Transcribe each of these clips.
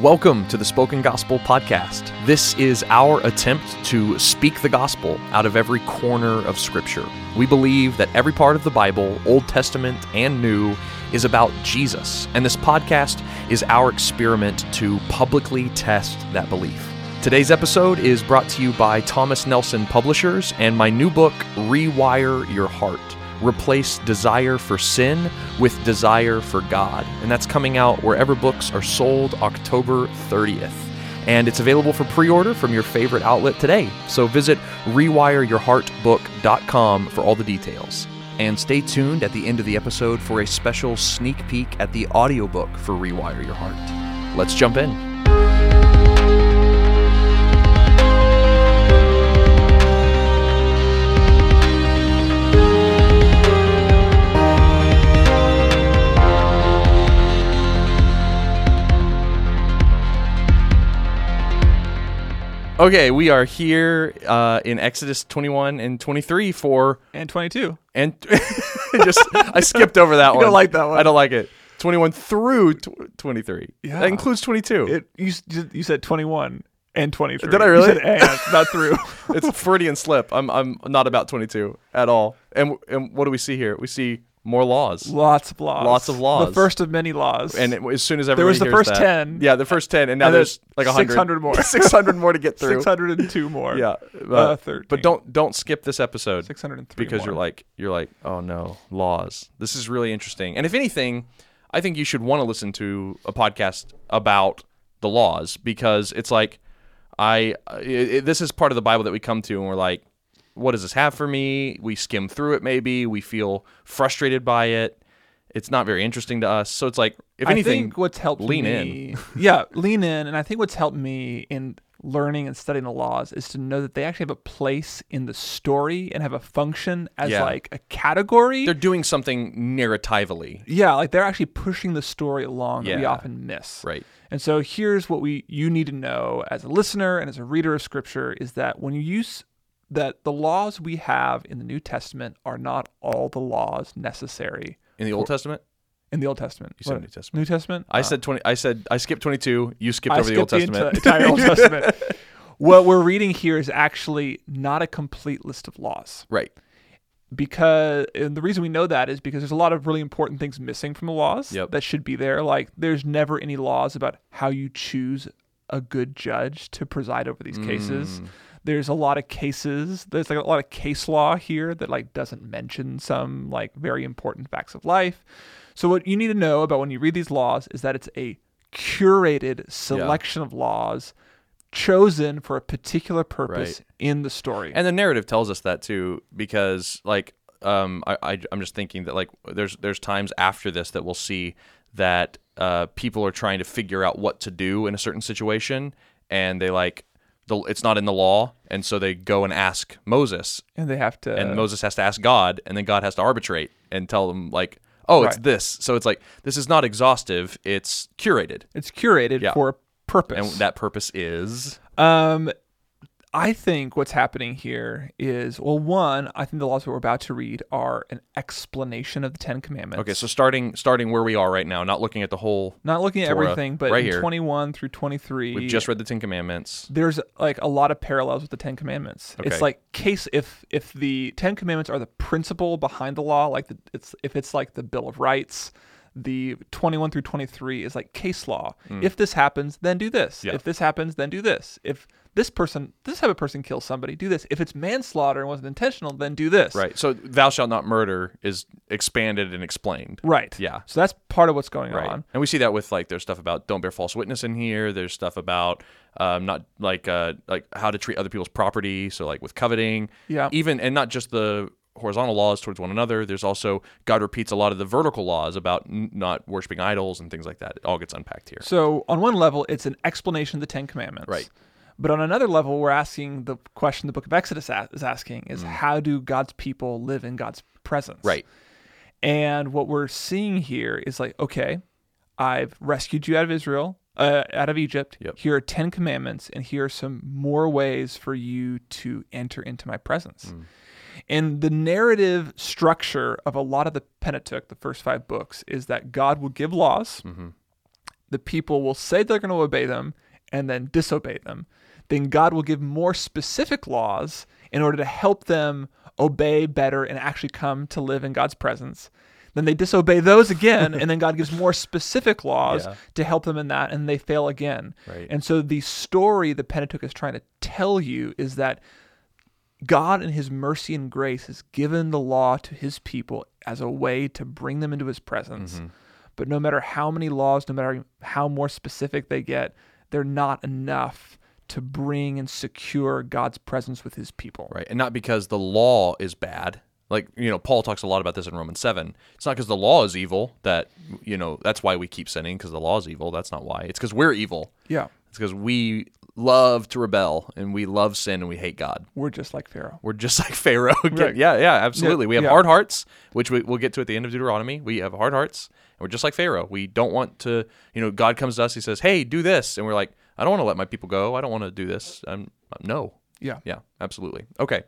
Welcome to the Spoken Gospel Podcast. This is our attempt to speak the gospel out of every corner of Scripture. We believe that every part of the Bible, Old Testament and New, is about Jesus, and this podcast is our experiment to publicly test that belief. Today's episode is brought to you by Thomas Nelson Publishers and my new book, Rewire Your Heart replace desire for sin with desire for God. And that's coming out wherever books are sold October 30th. And it's available for pre order from your favorite outlet today. So visit rewireyourheartbook.com for all the details. And stay tuned at the end of the episode for a special sneak peek at the audiobook for Rewire Your Heart. Let's jump in. Okay, we are here uh, in Exodus 21 and 23 for and 22. and just I skipped over that You one. I don't like that one. I don't like it. 21 through tw- 23. Yeah. That includes 22. It you you said 21 and 23. Did I You really? said and, not through. it's Freudian slip. I'm I'm not about 22 at all. And and what do we see here? We see more laws. Lots of laws. Lots of laws. The first of many laws. And it, as soon as everybody There was the first that- 10. Yeah, the first 10 and now And then there's like 100 600 more. 600 more to get through. 602 more. Yeah. Uh, Uh, but don't don't skip this episode. 603 because you're like you're like oh no laws this is really interesting and if anything i think you should want to listen to a podcast about the laws because it's like i it, it- this is part of the bible that we come to and we're like what does this have for me? We skim through it maybe. We feel frustrated by it. It's not very interesting to us. So it's like if I anything think what's helped lean me, yeah, lean in, and I think what's helped me in learning and studying the laws is to know that they actually have a place in the story and have a function as Yeah. like a category. they're doing something narratively. Yeah, like they're actually pushing the story along that we often miss. right. And so here's what we you need to know as a listener and as a reader of scripture is that when you use that the laws we have in the New Testament are not all the laws necessary in the old testament in the Old Testament. You said What? New Testament. New Testament? i Uh, said 20 i said i skipped 22 you skipped I over the old skipped testament enti- entire Old Testament. What we're reading here is actually not a complete list of laws. right because and the reason we know that is because there's a lot of really important things missing from the laws Yep. that should be there like there's never any laws about how you choose a good judge to preside over these cases Mm. There's a lot of cases there's like a lot of case law here that like doesn't mention some like very important facts of life. So what you need to know about when you read these laws is that it's a curated selection of laws chosen for a particular purpose Right. in the story. And the narrative tells us that too because like um I, I i'm just thinking that like there's there's times after this that we'll see that uh people are trying to figure out what to do in a certain situation and they like the it's not in the law and so they go and ask moses and they have to and moses has to ask god and then god has to arbitrate and tell them like oh it's this so it's like this is not exhaustive it's curated It's curated Yeah. for a purpose. and that purpose is um, I think what's happening here is well, one, I think the laws that we're about to read are an explanation of the Ten Commandments. okay so starting starting where we are right now not looking at the whole not looking at Torah, everything, but right in here. 21 through 23, we've just read the ten commandments there's like a lot of parallels with the Ten Commandments. Okay. It's like case if if the Ten Commandments are the principle behind the law, like the, it's if it's like the Bill of Rights. The 21 through 23 is like case law. If this happens, then do this. Mm. Yeah. If this happens, then do this. If this person, this type of person kills somebody, do this. If it's manslaughter and wasn't intentional, then do this. Right. So thou shalt not murder is expanded and explained. Right. Yeah. So that's part of what's going Right. on. And we see that with like there's stuff about don't bear false witness in here. There's stuff about um, not like uh, like how to treat other people's property. So like with coveting. Yeah. Even and not just the horizontal laws towards one another. There's also God repeats a lot of the vertical laws about n- not worshiping idols and things like that. It all gets unpacked here. So on one level, it's an explanation of the Ten Commandments. Right. But on another level, we're asking the question the book of Exodus a- is asking is how do God's people live in God's presence? Mm. Right. And what we're seeing here is like, okay, I've rescued you out of Israel, uh, out of Egypt. Yep. Here are 10 commandments, and here are some more ways for you to enter into my presence. Mm. And the narrative structure of a lot of the Pentateuch, the first five books, is that God will give laws, Mhm. the people will say they're going to obey them and then disobey them, then God will give more specific laws in order to help them obey better and actually come to live in God's presence. Then they disobey those again, and then God gives more specific laws Yeah. to help them in that, and they fail again. Right. And so the story the Pentateuch is trying to tell you is that God, in His mercy and grace, has given the law to His people as a way to bring them into His presence. Mm-hmm. But no matter how many laws, no matter how more specific they get, they're not enough to bring and secure God's presence with His people. Right. And not because the law is bad. Like, you know, Paul talks a lot about this in Romans 7. It's not because the law is evil that, you know, that's why we keep sinning because the law is evil. That's not why. It's because we're evil. Yeah, It's because we love to rebel and we love sin and we hate God. we're just like Pharaoh. We're just like Pharaoh. Right. Yeah, yeah, absolutely. we have yeah. hard hearts, which we, we'll get to at the end of Deuteronomy. We have hard hearts, and we're just like Pharaoh. We don't want to, you know, God comes to us, He says, "Hey, do this," and we're like, "I don't want to let my people go. I don't want to do this." I'm no. Yeah, Yeah, absolutely. Okay,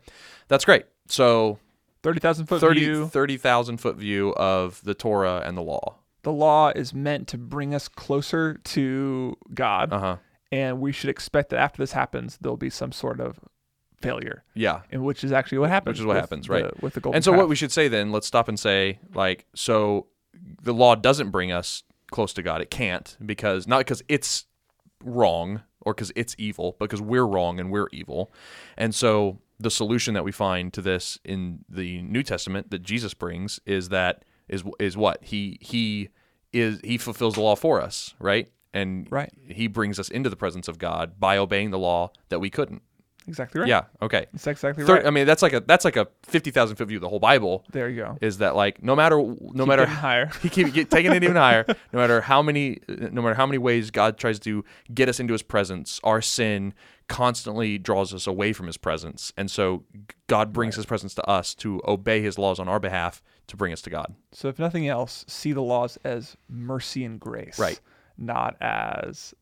that's great. So thirty thousand foot 30 view. 30,000 foot view of the Torah and the law. The law is meant to bring us closer to God, Uh huh. And we should expect that after this happens, there'll be some sort of failure, Yeah. and which is actually what happens. Which is what happens, the- right. With the golden And so calf. what we should say then, let's stop and say like so the law doesn't bring us close to God. It can't because not because it's wrong or because it's evil, because we're wrong and we're evil. And so the solution that we find to this in the New Testament that Jesus brings is that is is what? He he is he fulfills the law for us, right? And Right. he brings us into the presence of God by obeying the law that we couldn't. exactly right. Yeah, okay. that's exactly Thir- right. I mean, that's like a that's like a fifty thousand foot view of the whole Bible. there you go. Is that like no matter no Keep matter higher. he keep get, taking it even higher. No matter how many no matter how many ways God tries to get us into His presence, our sin constantly draws us away from His presence, and so God brings His presence to us to obey His laws on our behalf to bring us to God. So, if nothing else, see the laws as mercy and grace, Right. Not as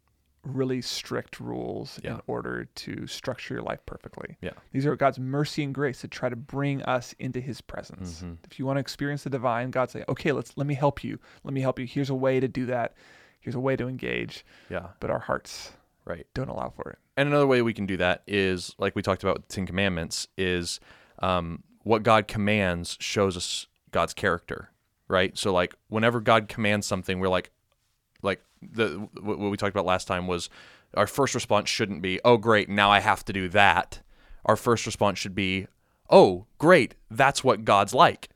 really strict rules Yeah. in order to structure your life perfectly. Yeah. These are God's mercy and grace to try to bring us into His presence. Mm-hmm. If you want to experience the divine, God say, "Okay, let's let me help you. Let me help you. Here's a way to do that. Here's a way to engage." Yeah, But our hearts right. don't allow for it. And another way we can do that is, like we talked about with the Ten Commandments, is um, what God commands shows us God's character, right? So, like, whenever God commands something, we're like, like the what we talked about last time was our first response shouldn't be, "Oh, great, now I have to do that." Our first response should be, "Oh, great, that's what God's like."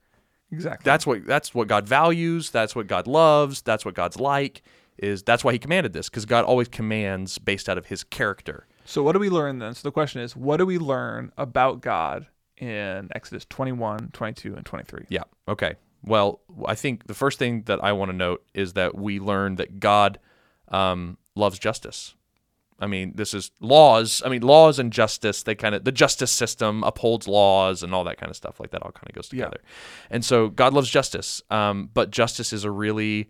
Exactly. That's what that's what God values. That's what God loves. That's what God's like. Is that's why He commanded this because God always commands based out of His character. So what do we learn then? So the question is, what do we learn about God in Exodus 21, 22, and 23? Yeah. Okay. Well, I think the first thing that I want to note is that we learn that God um, loves justice. I mean, this is laws. I mean, laws and justice. They kind of the justice system upholds laws and all that kind of stuff. Like that all kind of goes Yeah. together. And so God loves justice. Um, but justice is a really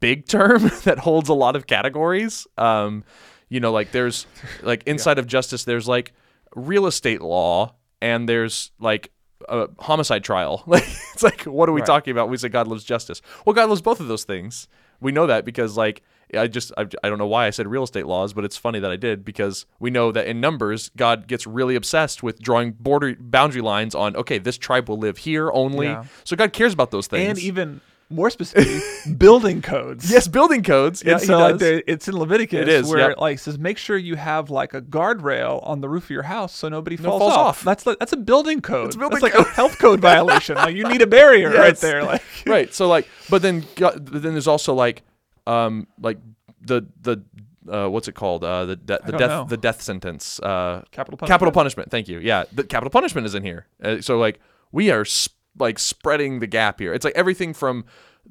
big term that holds a lot of categories. Um, you know, like there's like inside of justice, there's like real estate law, and there's like a homicide trial. Like it's like, what are we Right. talking about? We say God loves justice. Well, God loves both of those things. We know that because like I just I, I don't know why I said real estate laws, but it's funny that I did because we know that in numbers God gets really obsessed with drawing border boundary lines on okay this tribe will live here only. Yeah. So God cares about those things. And even more specifically, building codes. yes, building codes. Yeah, so like there, it's in Leviticus It is, where yep. it like says make sure you have like a guardrail on the roof of your house so nobody No falls, falls off. off. That's that's a building code. It's building that's like a health code violation. Like you need a barrier right there. Like right. So like, but then but then there's also like, um, like the the uh, what's it called? Uh, the de- the death know. the death sentence. Uh, capital punishment. capital punishment. Thank you. Yeah, the capital punishment is in here. Uh, so like, we are sp- like spreading the gap here. It's like everything from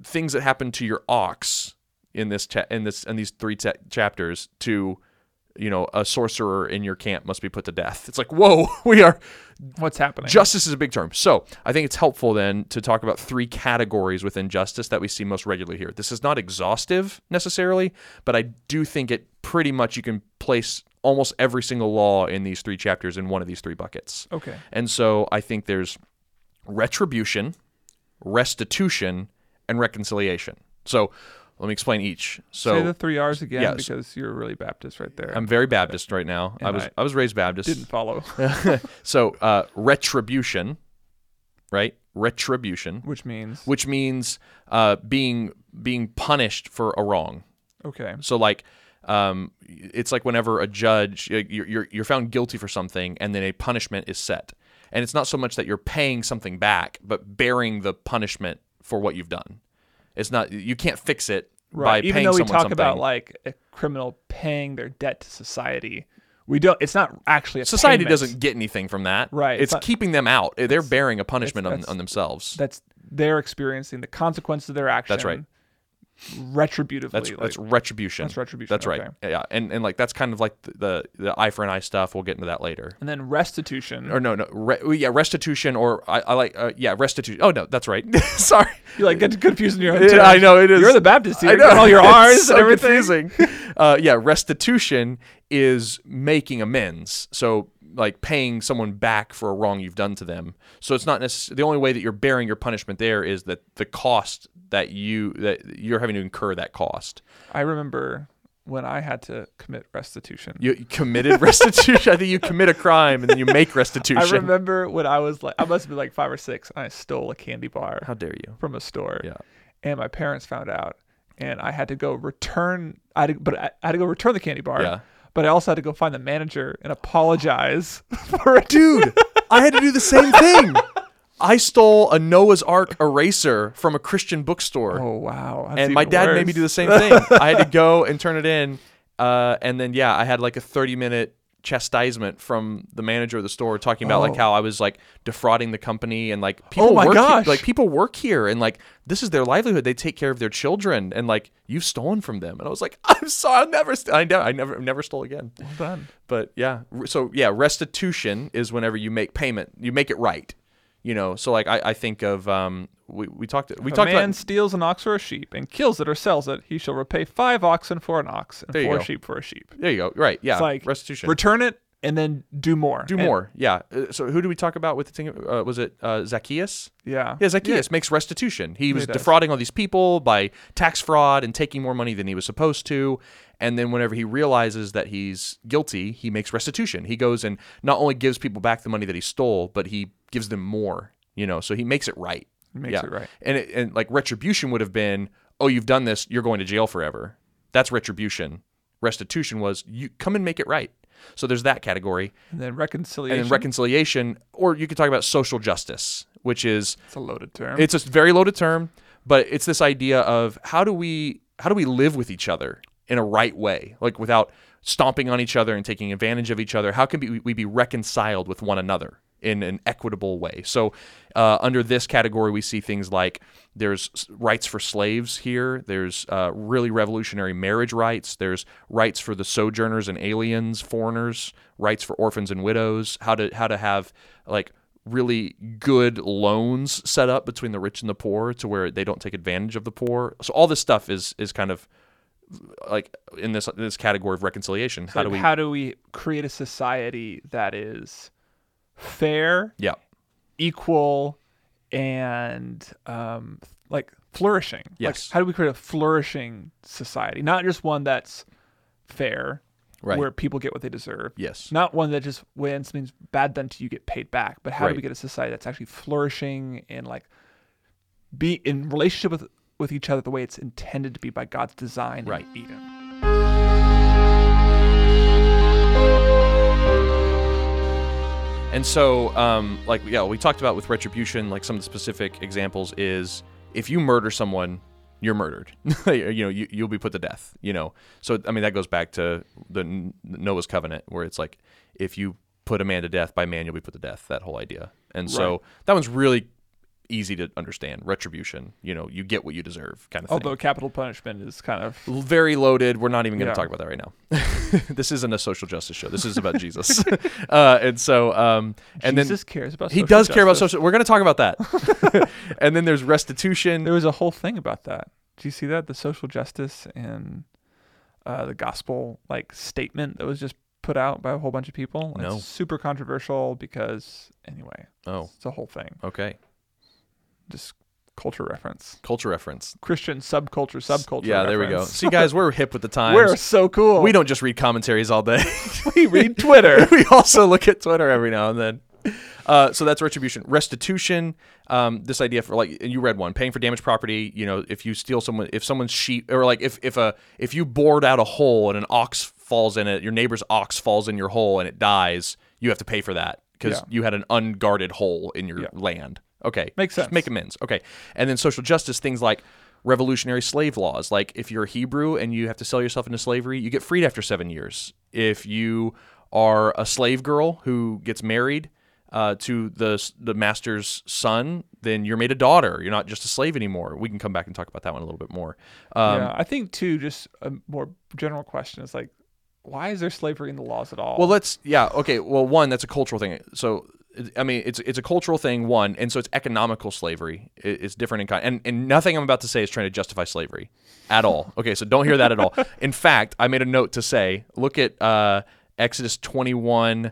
things that happen to your ox in this cha- in this in these three ta- chapters to you know a sorcerer in your camp must be put to death. It's like whoa, we are What's happening? Justice is a big term. So I think it's helpful then to talk about three categories within justice that we see most regularly here. This is not exhaustive necessarily, but I do think it pretty much you can place almost every single law in these three chapters in one of these three buckets. okay. And so I think there's retribution, restitution, and reconciliation. So Let me explain each. So Say the three R's again yes. because you're really Baptist right there. I'm very Baptist right now. I was I I was raised Baptist. didn't follow, so uh, retribution, right? Retribution, which means which means uh, being being punished for a wrong. okay. So like, um, it's like whenever a judge you're, you're you're found guilty for something, and then a punishment is set, and it's not so much that you're paying something back, but bearing the punishment for what you've done. It's not you can't fix it Right. by Even paying though we someone talk something. about like a criminal paying their debt to society, we don't. It's not actually a Society payment. doesn't get anything from that. Right, It's, it's not- keeping them out. They're bearing a punishment on, on themselves. That's they're experiencing the consequences of their action. That's right. Retributively. That's like, that's retribution. that's retribution, That's right. okay. Yeah, and and like that's kind of like the, the the eye for an eye stuff. We'll get into that later. and then restitution. Or no, no, re, yeah, restitution or I, I like uh, yeah, restitution. Oh no, that's right. Sorry, you like get confused in your own. Yeah. I know it is. You're the Baptist here. I You know got all your R's so and everything. uh, yeah, restitution is making amends. So like paying someone back for a wrong you've done to them. So it's not necessarily the only way that you're bearing your punishment there is that the cost that you that you're having to incur that cost. I remember when I had to commit restitution. You committed restitution. I think you commit a crime and then you make restitution. I remember when I was like, I must have been like five or six, and I stole a candy bar How dare you? from a store. Yeah. And my parents found out, and I had to go return. I had to, but I had to go return the candy bar. Yeah. But I also had to go find the manager and apologize for it. Dude, I had to do the same thing. I stole a Noah's Ark eraser from a Christian bookstore. Oh wow! That's and my dad made me do the same thing. I had to go and turn it in, uh, and then yeah, I had like a thirty minute chastisement from the manager of the store talking about Oh. like how I was like defrauding the company and like people oh my work gosh. Here, like people work here and like this is their livelihood. They take care of their children and like you've stolen from them. And I was like, I'm sorry, I'll never, st- I never, I never, never stole again. Well done. But yeah, so yeah, restitution is whenever you make payment, you make it right. You know, so like I, I think of um we, we talked we If a talked man about steals an ox or a sheep and kills it or sells it, he shall repay five oxen for an ox and four go. sheep for a sheep. there you go right yeah It's like restitution Return it and then do more. do And- more yeah Uh, so who do we talk about with the thing uh, was it uh, Zacchaeus Yeah. yeah Zacchaeus makes restitution he was does. defrauding all these people by tax fraud and taking more money than he was supposed to and then whenever he realizes that he's guilty he makes restitution he goes and not only gives people back the money that he stole but he gives them more you know so he makes it right He makes yeah. it right. And it, and like retribution would have been, oh, you've done this, you're going to jail forever. That's retribution. Restitution was you come and make it right. So there's that category, And then reconciliation. and then reconciliation, or you could talk about social justice, which is it's a loaded term. it's a very loaded term, but it's this idea of how do we how do we live with each other in a right way, like without stomping on each other and taking advantage of each other. How can we, we be reconciled with one another in an equitable way? So, uh, under this category, we see things like there's rights for slaves here. There's uh, really revolutionary marriage rights. There's rights for the sojourners and aliens, foreigners. Rights for orphans and widows. How to how to have like really good loans set up between the rich and the poor to where they don't take advantage of the poor. So all this stuff is is kind of like in this this category of reconciliation. So how do we how do we create a society that is fair, Yeah. equal, and um, like flourishing? Like, Yes. how do we create a flourishing society? Not just one that's fair, Right. where people get what they deserve. Yes. Not one that just when something's bad done to you, get paid back. But how do we get a society that's actually flourishing and like be in relationship with with each other the way it's intended to be by God's design Right. in Eden? And so, um, like, yeah, we talked about with retribution, like some of the specific examples is if you murder someone, you're murdered. you know, you, you'll be put to death. You know, so I mean that goes back to the Noah's covenant, where it's like if you put a man to death by man, you'll be put to death. That whole idea, and so that one's really easy to understand. Retribution, you know, you get what you deserve, kind of thing. Although capital punishment is kind of very loaded. We're not even going to Yeah. talk about that right now. this isn't a social justice show. This is about Jesus. uh, and so, um, and Jesus cares about. then he does care about social. We're going to talk about that. and then there's restitution. There was a whole thing about that. Do you see that the social justice and uh, the gospel like statement that was just put out by a whole bunch of people? No. It's super controversial because anyway, Oh, it's a whole thing. okay. Just Culture reference. Culture reference. Christian subculture, subculture. Yeah, there we go. See, guys, we're hip with the times. We're so cool. we don't just read commentaries all day. we read Twitter. we also look at Twitter every now and then. Uh, so that's retribution. Restitution. Um, this idea for like, and you read one, paying for damaged property. You know, if you steal someone, if someone's sheep, or like if if a if you bored out a hole and an ox falls in it, your neighbor's ox falls in your hole and it dies, you have to pay for that because Yeah. you had an unguarded hole in your Yeah. land. Okay, Makes Just sense. Make amends. Okay, and then social justice things like revolutionary slave laws. Like if you're a Hebrew and you have to sell yourself into slavery, you get freed after seven years. If you are a slave girl who gets married uh, to the the master's son, then you're made a daughter. You're not just a slave anymore. We can come back and talk about that one a little bit more. Um, yeah, I think too. Just a more general question is like, why is there slavery in the laws at all? Well, let's yeah okay. Well, one that's a cultural thing. So I mean, it's it's a cultural thing. One, and so it's economical slavery. It- It's different in kind, and and nothing I'm about to say is trying to justify slavery at all. Okay, so don't hear that at all. In fact, I made a note to say, look at uh, Exodus 21.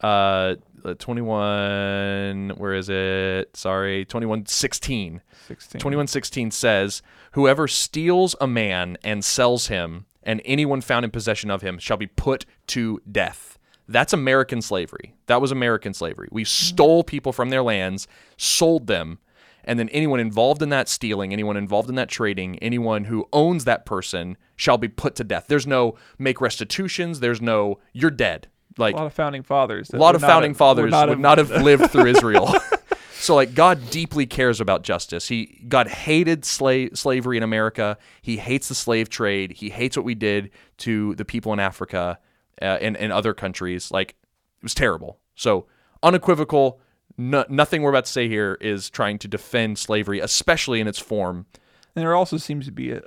Uh, 21 where is it sorry 21 16 sixteen. 2116 says, Whoever steals a man and sells him, and anyone found in possession of him, shall be put to death. That's American slavery. That was American slavery. We stole people from their lands, sold them, and then anyone involved in that stealing, anyone involved in that trading, anyone who owns that person shall be put to death. There's no make restitutions. There's no you're dead. Like A lot of founding fathers. a lot of founding have- fathers would would not have lived through Israel. so like God deeply cares about justice. He God hated slave slavery in America. He hates the slave trade. He hates what we did to the people in Africa uh, and and other countries. Like it was terrible. So unequivocal. No, nothing we're about to say here is trying to defend slavery, especially in its form. And there also seems to be a,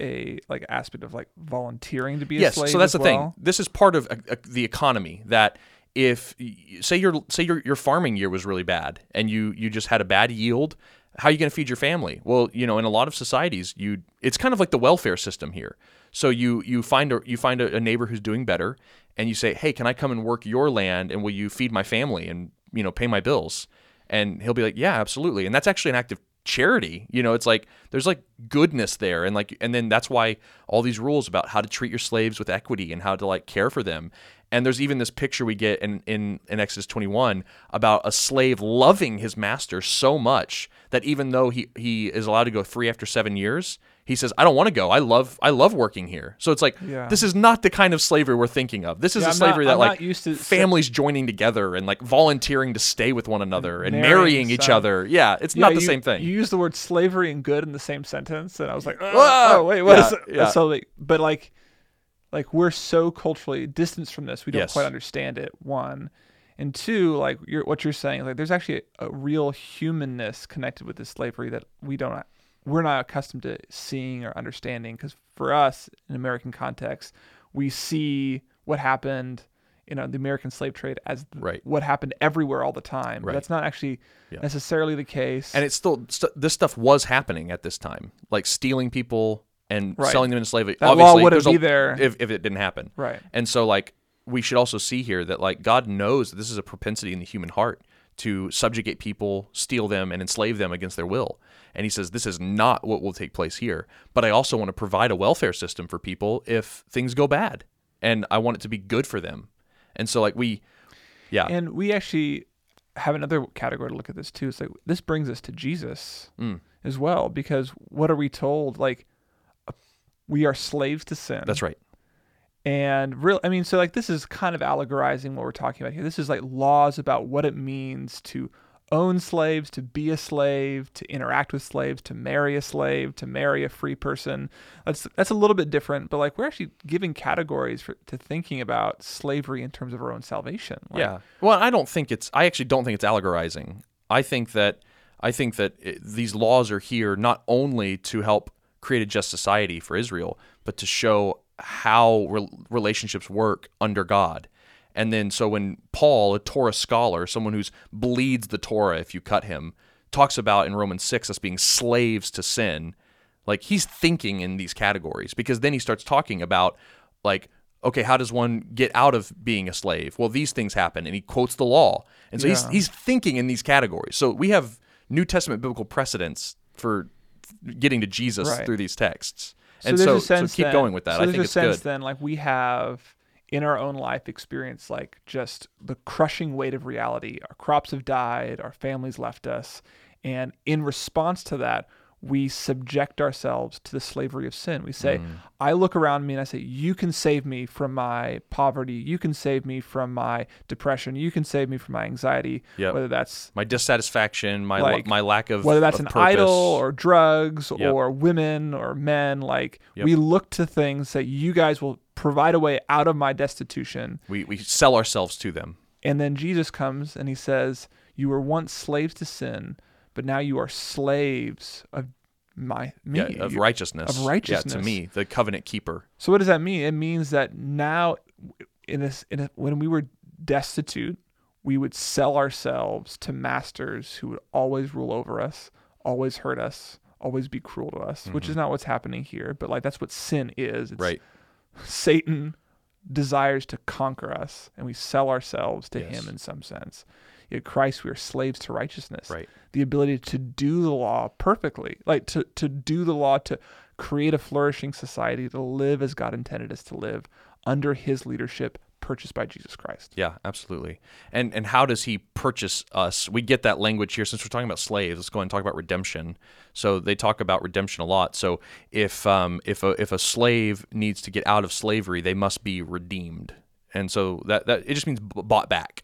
a like aspect of like volunteering to be a yes slave. so that's the thing this is part of uh, uh, the economy that if say your say your your farming year was really bad and you you just had a bad yield how are you going to feed your family well you know in a lot of societies you it's kind of like the welfare system here so you you find a you find a, a neighbor who's doing better and you say hey can i come and work your land and will you feed my family and you know pay my bills? And he'll be like yeah absolutely. And that's actually an act of charity you know it's like there's like goodness there and like and then that's why all these rules about how to treat your slaves with equity and how to like care for them. And there's even this picture we get in in, in exodus 21 about a slave loving his master so much that even though he he is allowed to go free after seven years he says i don't want to go i love i love working here so it's like Yeah. this is not the kind of slavery we're thinking of this is Yeah, a slavery not- that I'm like used to- families joining together and like volunteering to stay with one another and Marrying marrying each other yeah it's Yeah, not the you- same thing You use the word slavery and good in the same sentence, and I was like, oh, Whoa! oh, wait, what is Yeah. So, like, but like, like we're so culturally distanced from this, we don't Yes. quite understand it. One, and two, like you're, what you're saying, like there's actually a, real humanness connected with this slavery that we don't, we're not accustomed to seeing or understanding. Because for us, in American context, we see what happened. You uh, know, the American slave trade as Right. what happened everywhere all the time. Right. that's not actually Yeah. necessarily the case. and it's still st- this stuff was happening at this time like stealing people and Right. selling them into slavery That law wouldn't be a- there. if, if it didn't happen right. and so like we should also see here that like god knows that this is a propensity in the human heart to subjugate people steal them and enslave them against their will and he says this is not what will take place here but i also want to provide a welfare system for people if things go bad and i want it to be good for them and so like we yeah And we actually have another category to look at this too. It's like this brings us to Jesus Mm. as well, because what are we told? Like uh, we are slaves to sin. that's right And real, I mean, so like this is kind of allegorizing what we're talking about here. This is like laws about what it means to own slaves, to be a slave, to interact with slaves, to marry a slave, to marry a free person. That's that's a little bit different, but like we're actually giving categories for to thinking about slavery in terms of our own salvation. Like, yeah. Well, I don't think it's. I actually don't think it's allegorizing. I think that. I think that it, these laws are here not only to help create a just society for Israel, but to show how re- relationships work under God. And then, so when Paul, a Torah scholar, someone who's bleeds the Torah if you cut him, talks about in Romans six us being slaves to sin, like he's thinking in these categories because then he starts talking about like okay how does one get out of being a slave well these things happen and he quotes the law and so he's Yeah. he's thinking in these categories so we have new testament biblical precedents for getting to Jesus Right. through these texts. So and so, a sense so keep then- going with that. So I think a it's sense good. then like we have in our own life experience like just the crushing weight of reality. Our crops have died, our families left us, and in response to that, we subject ourselves to the slavery of sin. We say, Mm. I look around me and I say, You can save me from my poverty. You can save me from my depression. You can save me from my anxiety. Yep. Whether that's My dissatisfaction, my Like, my lack of whether that's of an purpose. idol or drugs Yep. or women or men like Yep. we look to things that you guys will provide a way out of my destitution we we sell ourselves to them. and then jesus comes and he says you were once slaves to sin but now you are slaves of my me Yeah, of righteousness. of Yeah, to me, the covenant keeper. so what does that mean it means that now in this in a, when we were destitute we would sell ourselves to masters who would always rule over us always hurt us always be cruel to us which is not what's happening here but like that's what sin is it's Mm-hmm. Right. satan desires to conquer us and we sell ourselves to Yes. him in some sense in christ we are slaves to righteousness Right. the ability to do the law perfectly like to, to do the law to create a flourishing society to live as god intended us to live under his leadership purchased by jesus christ Yeah, absolutely. And and how does he purchase us? We get that language here since we're talking about slaves. Let's go ahead and talk about redemption. So they talk about redemption a lot. So if um if a if a slave needs to get out of slavery, they must be redeemed. And so that that it just means bought back.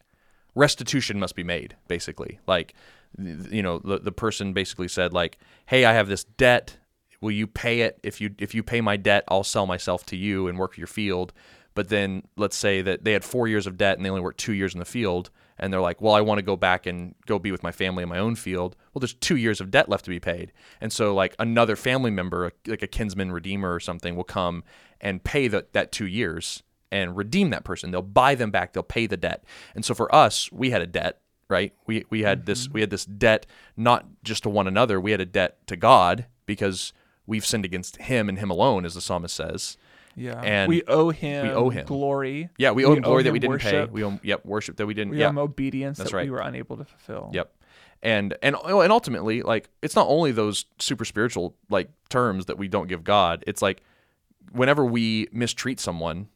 Restitution must be made, basically. Like you know, the the person basically said like, "Hey, I have this debt. Will you pay it? If you if you pay my debt, I'll sell myself to you and work your field." But then let's say that they had four years of debt and they only worked two years in the field, and they're like, "Well, I want to go back and go be with my family in my own field." Well, there's two years of debt left to be paid, and so like another family member, like a kinsman redeemer or something, will come and pay that that two years and redeem that person. They'll buy them back. They'll pay the debt. And so for us, we had a debt, right? We we had this mm-hmm. we had this debt not just to one another. We had a debt to God because we've sinned against Him and Him alone, as the psalmist says. yeah And we owe him we owe him. glory Yeah, we owe him glory that him we didn't worship. pay. We owe yep worship that we didn't. we yeah, owe him obedience That's that right. we were unable to fulfill Yep. And and oh, and ultimately, like it's not only those super spiritual like terms that we don't give God. It's like whenever we mistreat someone,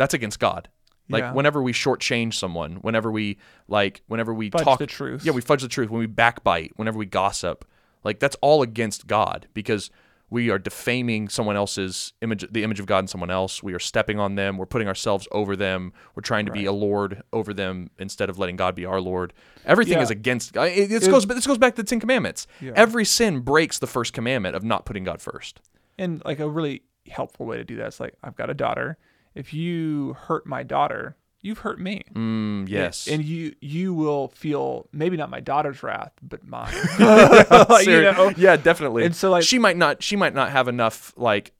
that's against God. Like Yeah. whenever we shortchange someone, whenever we like, whenever we Fudge talk the truth. yeah, we fudge the truth. When we backbite, whenever we gossip, like that's all against God because we are defaming someone else's image, the image of God in someone else. We are stepping on them. We're putting ourselves over them. We're trying to be a lord over them instead of letting God be our lord. Everything Yeah. is against. It, this goes. This goes back to the Ten Commandments. Yeah. Every sin breaks the first commandment of not putting God first. And like a really helpful way to do that is like I've got a daughter. If you hurt my daughter, you've hurt me. Mm, yes. And you you will feel maybe not my daughter's wrath, but mine. Ser- you know? yeah, definitely. And so, like- she might not she might not have enough like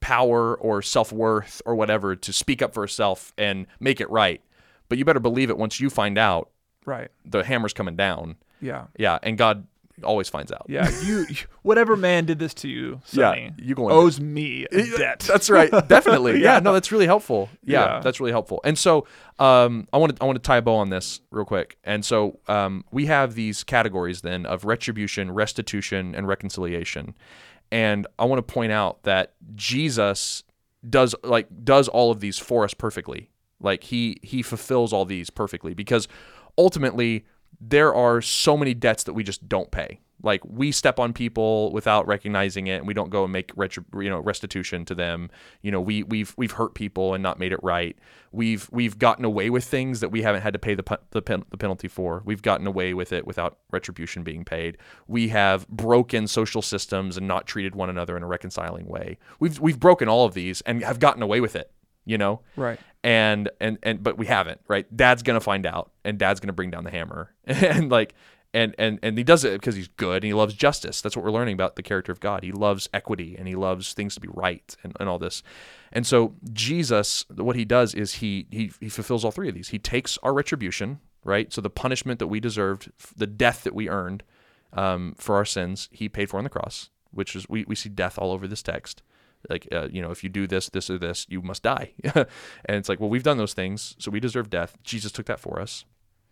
power or self worth or whatever to speak up for herself and make it right. But you better believe it once you find out Right. the hammer's coming down. Yeah. Yeah, and God always finds out. Yeah. You whatever man did this to you, Yeah, you going- owes me a debt. That's right. Definitely. yeah. Yeah. No, that's really helpful. Yeah, Yeah. that's really helpful. And so, um, I want to I want to tie a bow on this real quick. And so, um, we have these categories then of retribution, restitution, and reconciliation. And I want to point out that Jesus does like does all of these for us perfectly. Like he he fulfills all these perfectly because ultimately there are so many debts that we just don't pay. Like we step on people without recognizing it, and we don't go and make you know restitution to them. You know, we we've we've hurt people and not made it right. We've we've gotten away with things that we haven't had to pay the the, pen- the penalty for. We've gotten away with it without retribution being paid. We have broken social systems and not treated one another in a reconciling way. We've we've broken all of these and have gotten away with it. You know, Right. and and and but we haven't right? Dad's gonna find out and dad's gonna bring down the hammer. And like and and and he does it because he's good and he loves justice. That's what we're learning about the character of god. He loves equity and he loves things to be right and, and all this. And so jesus what he does is he he he fulfills all three of these. He takes our retribution right? So the punishment that we deserved the death that we earned um, for our sins he paid for on the cross which is we, we see death all over this text like uh, you know if you do this this or this you must die and it's like well we've done those things so we deserve death jesus took that for us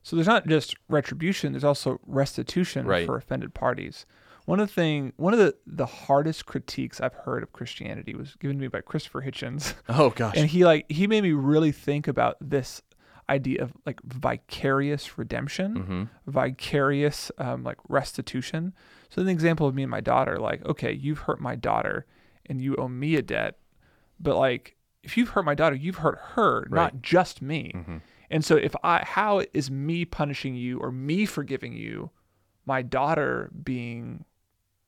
So there's not just retribution, there's also restitution Right. for offended parties. One of the thing, one of the the hardest critiques I've heard of Christianity was given to me by Christopher Hitchens, Oh gosh. and he like he made me really think about this idea of like vicarious redemption, mm-hmm. vicarious um, like restitution. So an example of me and my daughter, like, okay, you've hurt my daughter, and you owe me a debt, but like if you've hurt my daughter, you've hurt her, not just me. Mm-hmm. And so if I how is me punishing you or me forgiving you, my daughter being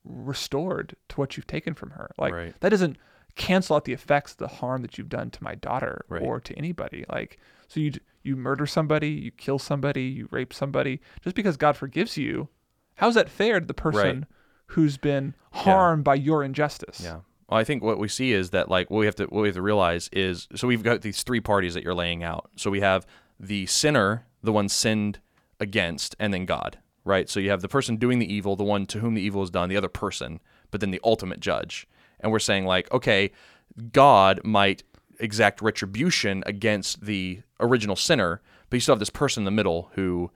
restored to what you've taken from her? Like Right. that doesn't cancel out the effects of the harm that you've done to my daughter Right. or to anybody. Like so you you murder somebody, you kill somebody, you rape somebody just because God forgives you. How's that fair to the person who's been harmed by your injustice? Yeah. Well, I think what we see is that like what we have to what we have to realize is so we've got these three parties that you're laying out. So we have the sinner, the one sinned against, and then God, right? So you have the person doing the evil, the one to whom the evil is done, the other person, but then the ultimate judge. And we're saying like, okay, God might exact retribution against the original sinner, but you still have this person in the middle who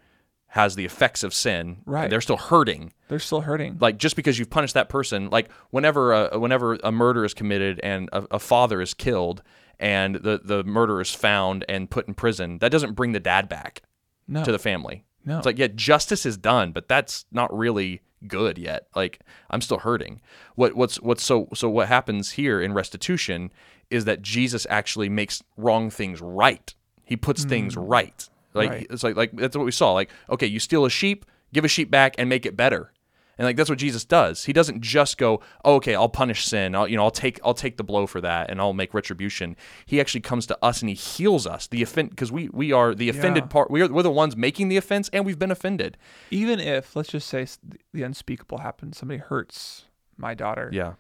has the effects of sin. Right. And they're still hurting They're still hurting. like just because you've punished that person like whenever a, whenever a murder is committed and a, a father is killed and the the murderer is found and put in prison that doesn't bring the dad back no. to the family no. it's like yeah justice is done but that's not really good yet like i'm still hurting what what's what's so so what happens here in restitution is that jesus actually makes wrong things right he puts things hmm. right like Right. it's like like that's what we saw like okay you steal a sheep give a sheep back and make it better and like that's what Jesus does. He doesn't just go, oh, "Okay, I'll punish sin. I'll you know, I'll take I'll take the blow for that and I'll make retribution." He actually comes to us and he heals us. The offend because we we are the offended Yeah. part. We are we're the ones making the offense and we've been offended. even if let's just say the unspeakable happens somebody hurts my daughter Yeah.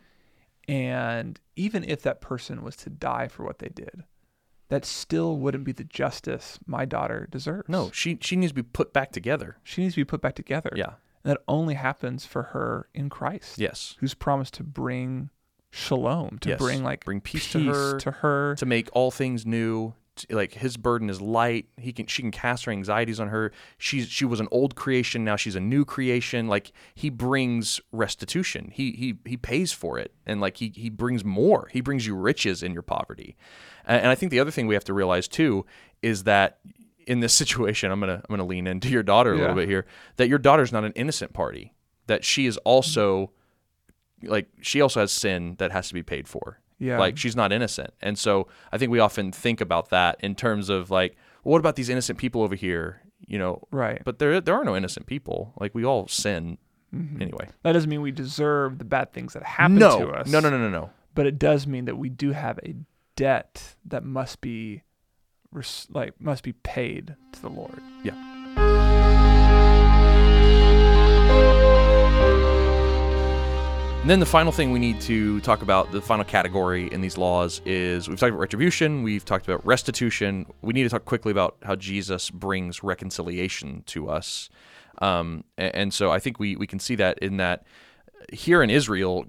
and even if that person was to die for what they did that still wouldn't be the justice my daughter deserves. No, she she needs to be put back together. she needs to be put back together. Yeah. and that only happens for her in christ Yes. who's promised to bring shalom to Yes. bring like Bring peace to her, to her. to make all things new. Like his burden is light. He can she can cast her anxieties on her. She's she was an old creation. Now she's a new creation. Like he brings restitution. He he he pays for it. And like he he brings more. He brings you riches in your poverty and, i think the other thing we have to realize too is that in this situation i'm gonna i'm gonna lean into your daughter a Yeah. little bit here that your daughter's not an innocent party that she is also like she also has sin that has to be paid for. Yeah. like she's not innocent. And so i think we often think about that in terms of like well, what about these innocent people over here you know? Right. But there there are no innocent people. Like we all sin mm-hmm. anyway. That doesn't mean we deserve the bad things that happen no. to us. No no no no no. But it does mean that we do have a debt that must be res- like must be paid to the Lord. yeah And then the final thing we need to talk about, the final category in these laws is we've talked about retribution, we've talked about restitution. We need to talk quickly about how Jesus brings reconciliation to us. Um, a- and, so I think we, we can see that in that here in Israel,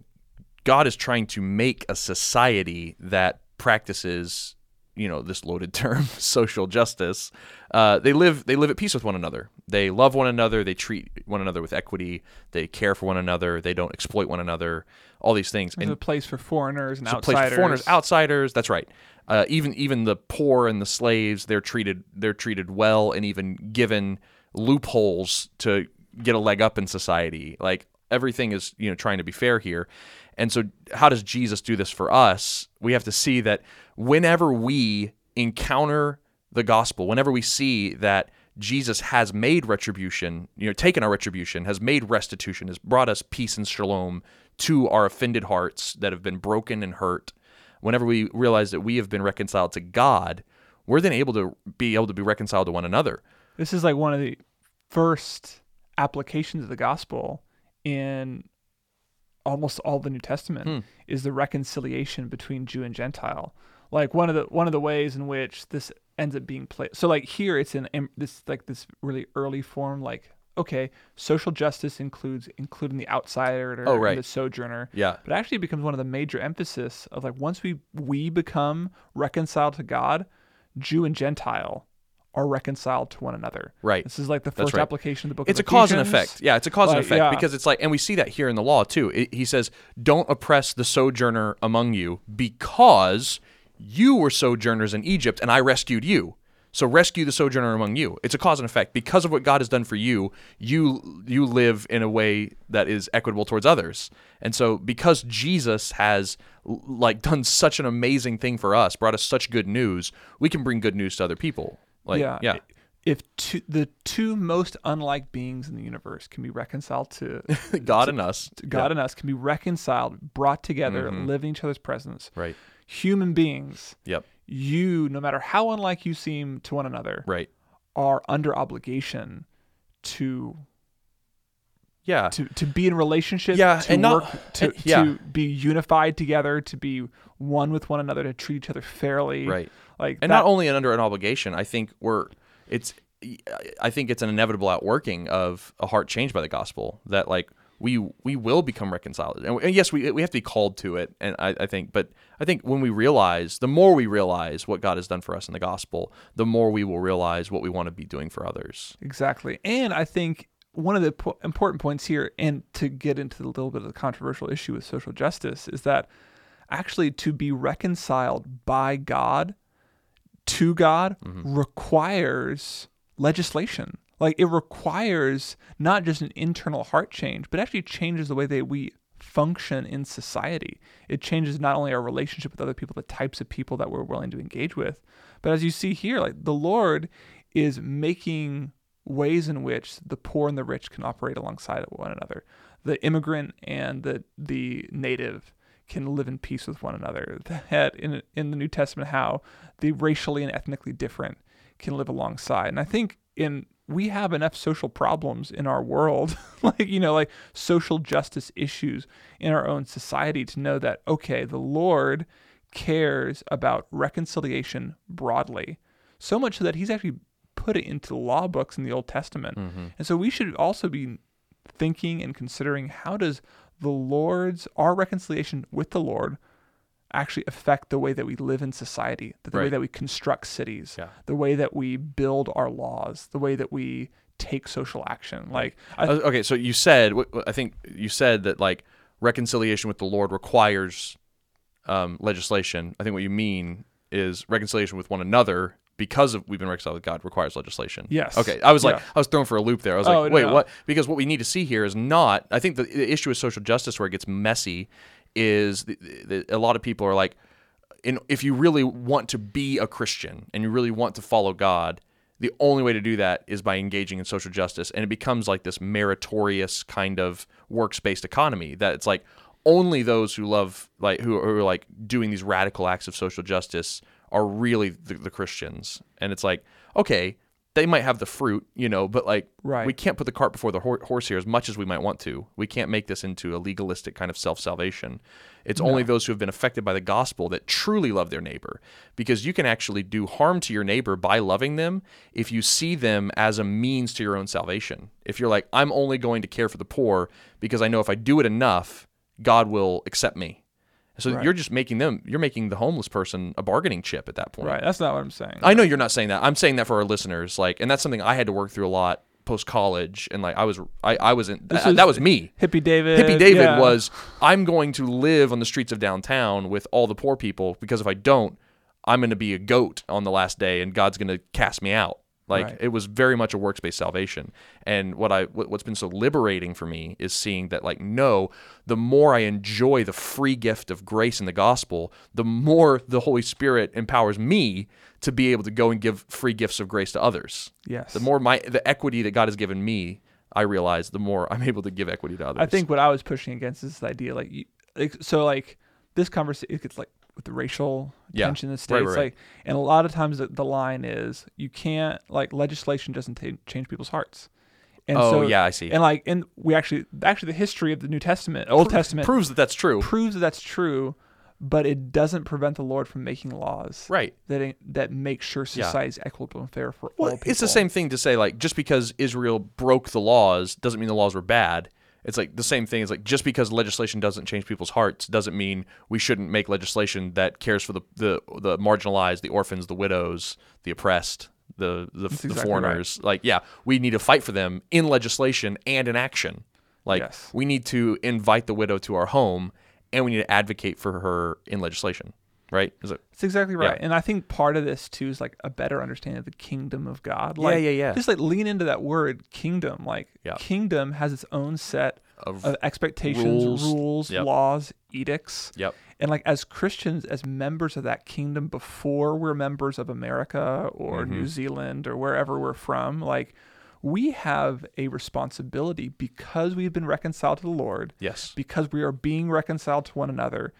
God is trying to make a society that practices, you know, this loaded term, social justice. Uh, they live they live at peace with one another. They love one another. They treat one another with equity. They care for one another. They don't exploit one another. All these things. There's And a place for foreigners and a place outsiders. for foreigners, outsiders. That's right. Uh, even even the poor and the slaves, they're treated they're treated well and even given loopholes to get a leg up in society. Like everything is you know trying to be fair here. And so, how does Jesus do this for us? We have to see that whenever we encounter the gospel, whenever we see that Jesus has made retribution, you know, taken our retribution, has made restitution, has brought us peace and shalom to our offended hearts that have been broken and hurt. Whenever we realize that we have been reconciled to God, we're then able to be able to be reconciled to one another. This is like one of the first applications of the gospel in almost all the New Testament Hmm. is the reconciliation between Jew and Gentile. Like one of the one of the ways in which this ends up being played. So like here it's in this like this really early form like okay, social justice includes including the outsider Oh, right. the sojourner. Yeah. But actually it becomes one of the major emphasis of like once we we become reconciled to God, Jew and Gentile are reconciled to one another. Right. This is like the first right. application of the book. it's a cause and effect. Yeah, it's a cause and effect yeah. because it's like, and we see that here in the law too. It, he says, "Don't oppress the sojourner among you, because you were sojourners in Egypt, and I rescued you. So rescue the sojourner among you. It's a cause and effect because of what God has done for you. You you live in a way that is equitable towards others, and so because Jesus has like done such an amazing thing for us, brought us such good news, we can bring good news to other people. Like, yeah. yeah, If two, the two most unlike beings in the universe can be reconciled to God and us, God and us, can be reconciled, brought together, Mm-hmm. live in each other's presence. right? Human beings, Yep, you, no matter how unlike you seem to one another, right. are under obligation to Yeah, to to be in relationship, Yeah, to and not- to, and- yeah. to be unified together, to be one with one another, to treat each other fairly. right. Like and that, not only under an obligation i think we're it's i think it's an inevitable outworking of a heart changed by the gospel that like we we will become reconciled and, and yes we we have to be called to it and I, I think but i think when we realize the more we realize what god has done for us in the gospel the more we will realize what we want to be doing for others Exactly. And I think one of the po- important points here, and to get into a little bit of the controversial issue with social justice, is that actually to be reconciled by God to God mm-hmm. requires legislation. Like it requires not just an internal heart change, but actually changes the way that we function in society. It changes not only our relationship with other people, the types of people that we're willing to engage with, but as you see here, like the Lord is making ways in which the poor and the rich can operate alongside one another. The immigrant and the the native can live in peace with one another. That in in the New Testament, how the racially and ethnically different can live alongside. And I think in we have enough social problems in our world, like you know, like social justice issues in our own society to know that okay, the Lord cares about reconciliation broadly, so much so that He's actually put it into law books in the Old Testament. And so we should also be thinking and considering how does the Lord's our reconciliation with the Lord actually affect the way that we live in society, the, way Right. that we construct cities, Yeah. the way that we build our laws, the way that we take social action. Like I, Uh, okay so you said i think you said that like reconciliation with the lord requires um, legislation i think what you mean is reconciliation with one another because of we've been reconciled with god requires legislation Yes. okay i was like Yeah. i was thrown for a loop there i was Oh, like wait no. what because what we need to see here is not i think the, the issue with social justice where it gets messy is the, the, a lot of people are like in, if you really want to be a Christian and you really want to follow God, the only way to do that is by engaging in social justice. And it becomes like this meritorious kind of works based economy that it's like only those who love, like, who are like doing these radical acts of social justice are really the, the Christians. And it's like, okay, they might have the fruit, you know, but like, Right. we can't put the cart before the hor- horse here as much as we might want to. We can't make this into a legalistic kind of self salvation. It's only those who have been affected by the gospel that truly love their neighbor, because you can actually do harm to your neighbor by loving them if you see them as a means to your own salvation. If you're like, I'm only going to care for the poor because I know if I do it enough, God will accept me. So Right. you're just making them, you're making the homeless person a bargaining chip at that point. right, that's not what I'm saying. I know you're not saying that. I'm saying that for our listeners. Like, and that's something I had to work through a lot post college. And like, I was, I, I was in, This that, is- that was me. Hippie David. Hippie David yeah. was, I'm going to live on the streets of downtown with all the poor people because if I don't, I'm going to be a goat on the last day and God's going to cast me out. Like Right. it was very much a works-based salvation. And what I what- what's been so liberating for me is seeing that like no, the more I enjoy the free gift of grace in the gospel, the more the Holy Spirit empowers me to be able to go and give free gifts of grace to others. Yes. The more my the equity that God has given me, I realize the more I'm able to give equity to others. I think what I was pushing against is this idea, like, you, like so, like this conversation, it gets like with the racial Yeah. tension in the states, right, right. like, and a lot of times the, the line is you can't like legislation doesn't ta change people's hearts. And Oh, so, yeah, I see. And like, and we actually, actually, the history of the New Testament, Old Testament, proves that that's true. proves that that's true, but it doesn't prevent the Lord from making laws Right. that it- that make sure Yeah. society is equitable and fair for all people. it's the same thing to say like just because Israel broke the laws doesn't mean the laws were bad. It's like the same thing. It's like just because legislation doesn't change people's hearts doesn't mean we shouldn't make legislation that cares for the the, the marginalized, the orphans, the widows, the oppressed. the the, the exactly foreigners. Like, yeah, we need to fight for them in legislation and in action. Like, Yes. we need to invite the widow to our home, and we need to advocate for her in legislation. Right? Is it? That's exactly right. Yeah. And I think part of this too is like a better understanding of the kingdom of God. Yeah, yeah, yeah. Just like lean into that word kingdom. Like Yeah. kingdom has its own set Of, of expectations, rules. rules, Yep. laws, edicts. yep. And like as Christians, as members of that kingdom before we're members of America or Mm-hmm. New Zealand or wherever we're from, like we have a responsibility because we've been reconciled to the Lord, Yes. because we are being reconciled to one another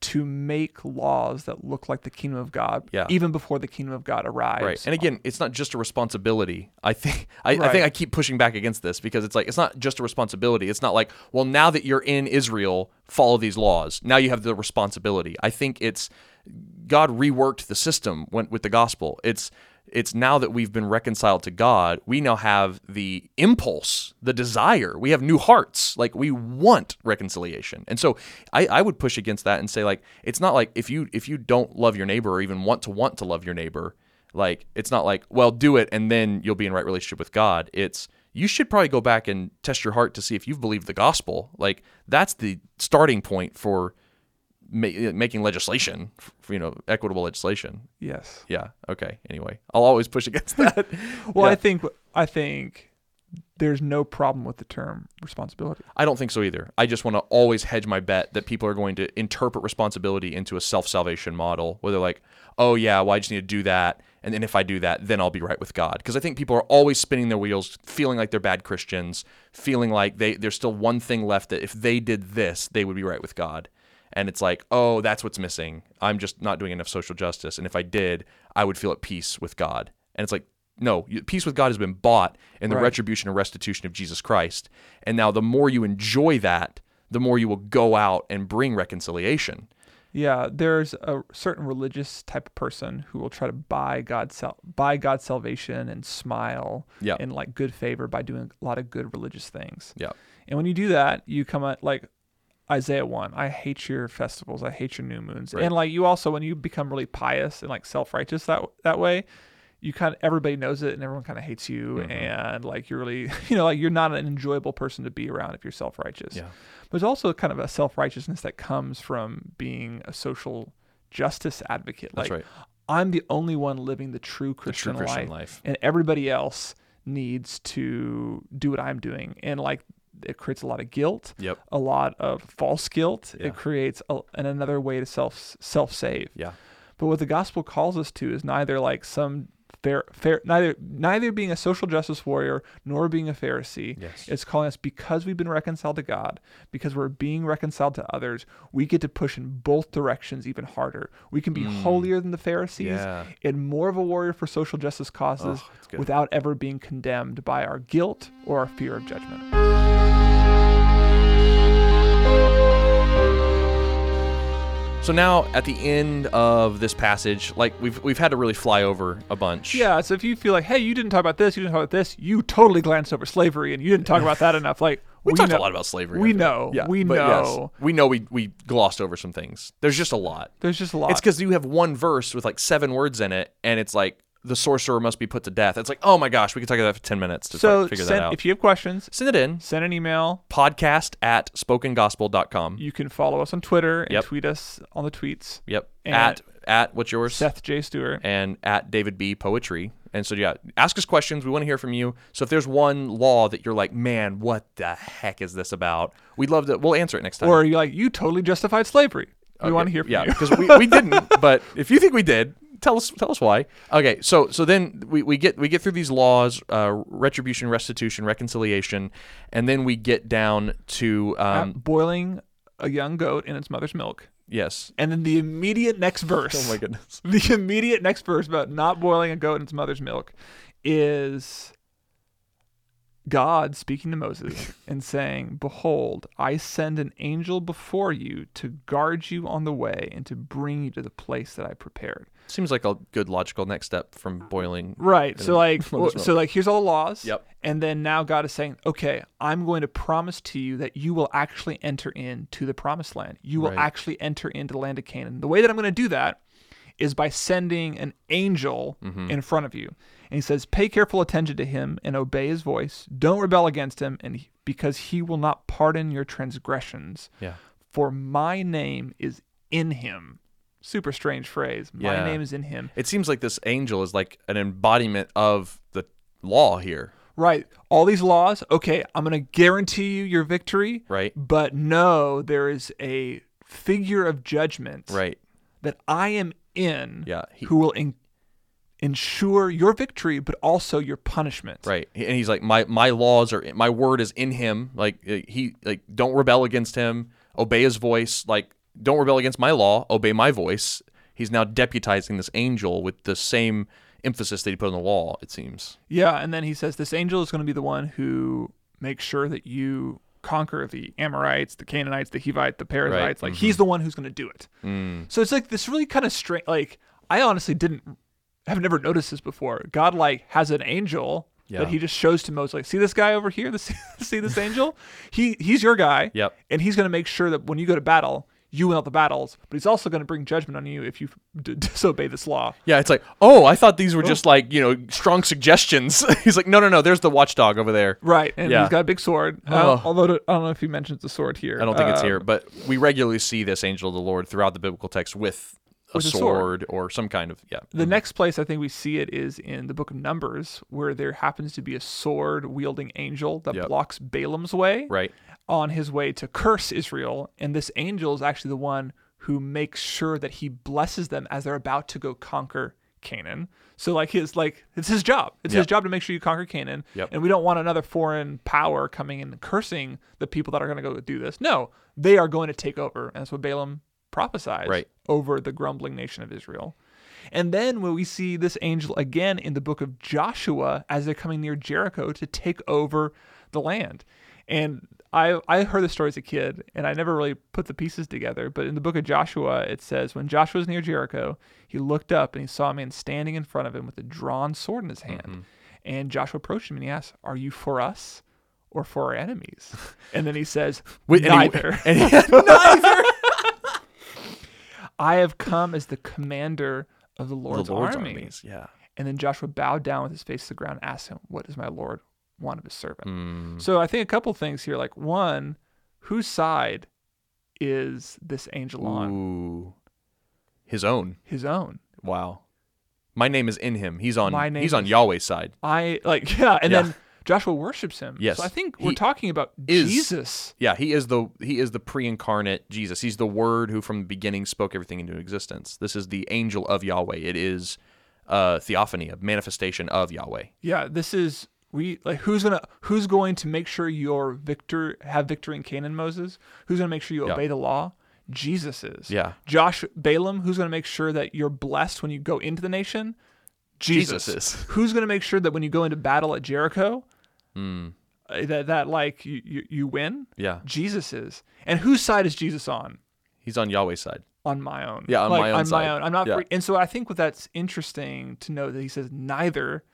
to make laws that look like the kingdom of God Yeah. even before the kingdom of God arrives. Right. And again, it's not just a responsibility. I think I, I think I keep pushing back against this because it's like it's not just a responsibility. It's not like, well, now that you're in Israel, follow these laws. Now you have the responsibility. I think it's God reworked the system when, with the gospel. It's it's now that we've been reconciled to God, we now have the impulse, the desire. We have new hearts. Like we want reconciliation. And so I, I would push against that and say like it's not like if you if you don't love your neighbor or even want to want to love your neighbor, like it's not like, well, do it and then you'll be in right relationship with God. It's you should probably go back and test your heart to see if you've believed the gospel. Like that's the starting point for ma- uh, making legislation, for, you know, equitable legislation. Yes. Yeah. Okay. Anyway, I'll always push against that. Well, Yeah. I think I think there's no problem with the term responsibility. I don't think so either. I just want to always hedge my bet that people are going to interpret responsibility into a self salvation model, where they're like, oh, yeah, well, I just need to do that. And then if I do that, then I'll be right with God. Because I think people are always spinning their wheels, feeling like they're bad Christians, feeling like they, there's still one thing left that if they did this, they would be right with God. And it's like, oh, that's what's missing. I'm just not doing enough social justice. And if I did, I would feel at peace with God. And it's like, no, peace with God has been bought in the Right. retribution and restitution of Jesus Christ. And now the more you enjoy that, the more you will go out and bring reconciliation. Yeah, there's a certain religious type of person who will try to buy God's sal- buy God's salvation and smile Yeah. and like good favor by doing a lot of good religious things. Yeah. And when you do that, you come at like Isaiah 1, I hate your festivals, I hate your new moons. Right. And like you also when you become really pious and like self-righteous that that way, you kind of everybody knows it and everyone kind of hates you Mm-hmm. and like you're really, you know, like you're not an enjoyable person to be around if you're self-righteous. Yeah. But there's also kind of a self-righteousness that comes from being a social justice advocate. That's like right. I'm the only one living the true The Christian, true Christian life life. and everybody else needs to do what I'm doing. And like it creates a lot of guilt, Yep. a lot of false guilt. Yeah. It creates a, and another way to self self save. Yeah. But what the gospel calls us to is neither like some fair, fair neither neither being a social justice warrior nor being a Pharisee. Yes. It's calling us because we've been reconciled to God, because we're being reconciled to others, we get to push in both directions even harder. We can be holier than the Pharisees Mm. Yeah. and more of a warrior for social justice causes Oh, without ever being condemned by our guilt or our fear of judgment. So now at the end of this passage, like we've we've had to really fly over a bunch. Yeah, so if you feel like, hey, you didn't talk about this, you didn't talk about this, you totally glanced over slavery and you didn't talk about that enough. Like We, talked know, a lot about slavery. We know. Yeah, we but yes, know. we know we we glossed over some things. There's just a lot. There's just a lot. It's because you have one verse with like seven words in it, and it's like the sorcerer must be put to death. It's like, oh my gosh, we could talk about that for ten minutes to so fi- figure send, that out. if you have questions, Send it in send an email. podcast at spokengospel.com. You can follow us on Twitter and Yep. tweet us on the tweets. Yep. And- at at what's yours? Seth J. Stewart. and at David B Poetry. And so yeah, ask us questions. We want to hear from you. So if there's one law that you're like, man, what the heck is this about? We'd love to. We'll answer it next time. Or you're like, you totally justified slavery. We Okay, want to hear from yeah, you. because we, we didn't. But if you think we did, tell us tell us why. Okay, so so then we, we get we get through these laws, uh, retribution, restitution, reconciliation, and then we get down to Uh, um, boiling a young goat in its mother's milk. yes. And then the immediate next verse. Oh my goodness. The immediate next verse about not boiling a goat in its mother's milk is God speaking to Moses and saying, Behold, I send an angel before you to guard you on the way and to bring you to the place that I prepared. Seems like a good logical next step from boiling. Right. So like so like here's all the laws. Yep. And then now God is saying, Okay, I'm going to promise to you that you will actually enter into the promised land. You will Right. actually enter into the land of Canaan. The way that I'm going to do that is by sending an angel Mm-hmm. in front of you. And he says, Pay careful attention to him and obey his voice. Don't rebel against him, and he, because he will not pardon your transgressions. Yeah. For my name is in him. Super strange phrase. My Yeah. name is in him. It seems like this angel is like an embodiment of the law here, Right. All these laws, okay, I'm going to guarantee you your victory. right? But no, there is a figure of judgment Right. that I am in Yeah. He, who will en- ensure your victory, but also your punishment. right. And he's like, my my laws are my word is in him. Like uh, he like don't rebel against him. Obey his voice. Like don't rebel against my law. Obey my voice. He's now deputizing this angel with the same emphasis that he put on the law. It seems. Yeah, and then he says this angel is going to be the one who makes sure that you conquer the Amorites, the Canaanites, the Hivites, the Perizzites. Like he's the one who's going to do it. Mm. So it's like this really kind of strange. Like I honestly didn't, have never noticed this before. God like has an angel Yeah. that he just shows to Moses. Like, see this guy over here? This, see this angel? He he's your guy. Yep. And he's going to make sure that when you go to battle, you win all the battles. But he's also going to bring judgment on you if you d- disobey this law. Yeah, it's like, oh, I thought these were just like you know strong suggestions. he's like, no, no, no. There's the watchdog over there. Right. And Yeah. he's got a big sword. Oh. Uh, although I don't know if he mentions the sword here. I don't think it's Uh, here, but we regularly see this angel of the Lord throughout the biblical text with a sword, sword. or some kind of yeah. The mm-hmm. next place I think we see it is in the book of Numbers, where there happens to be a sword wielding angel that Yep. blocks Balaam's way Right. on his way to curse Israel. And this angel is actually the one who makes sure that he blesses them as they're about to go conquer Canaan. So like his like it's his job. It's his job to make sure you conquer Canaan. Yep. And we don't want another foreign power coming and cursing the people that are going to go do this. No, they are going to take over. And that's what Balaam prophesies Right. over the grumbling nation of Israel. And then when we see this angel again in the book of Joshua as they're coming near Jericho to take over the land. And I I heard the story as a kid and I never really put the pieces together, but in the book of Joshua it says when Joshua was near Jericho, he looked up and he saw a man standing in front of him with a drawn sword in his hand. Mm-hmm. And Joshua approached him and he asked, "Are you for us or for our enemies?" And then he says, Wait, and he- "Neither." and he- neither. I have come as the commander of the The Lord's, Lord's army. armies. Yeah. And then Joshua bowed down with his face to the ground and asked him, What does my Lord want of his servant? Mm. So I think a couple things here. Like, one, whose side is this angel on? Ooh. His own. His own. Wow. My name is in him. He's on. My name he's on Yahweh's side. I, like, yeah. And Yeah. then Joshua worships him. Yes. So I think we're He talking about is- Jesus. Yeah, he is the he is the pre-incarnate Jesus. He's the Word who from the beginning spoke everything into existence. This is the angel of Yahweh. It is a theophany, a manifestation of Yahweh. Yeah. This is. We like who's gonna who's going to make sure your victor have victory in Canaan, Moses? Who's gonna make sure you Yeah. obey the law? Jesus is. Yeah. Josh Balaam, who's going to make sure that you're blessed when you go into the nation? Jesus, Jesus is. Who's going to make sure that when you go into battle at Jericho, Mm, that that like you, you you win? yeah, Jesus is. And whose side is Jesus on? he's on Yahweh's side. On my own. Yeah, on Like, my own on side. my own. I'm not. Yeah. free. And so I think what that's interesting to know that he says neither.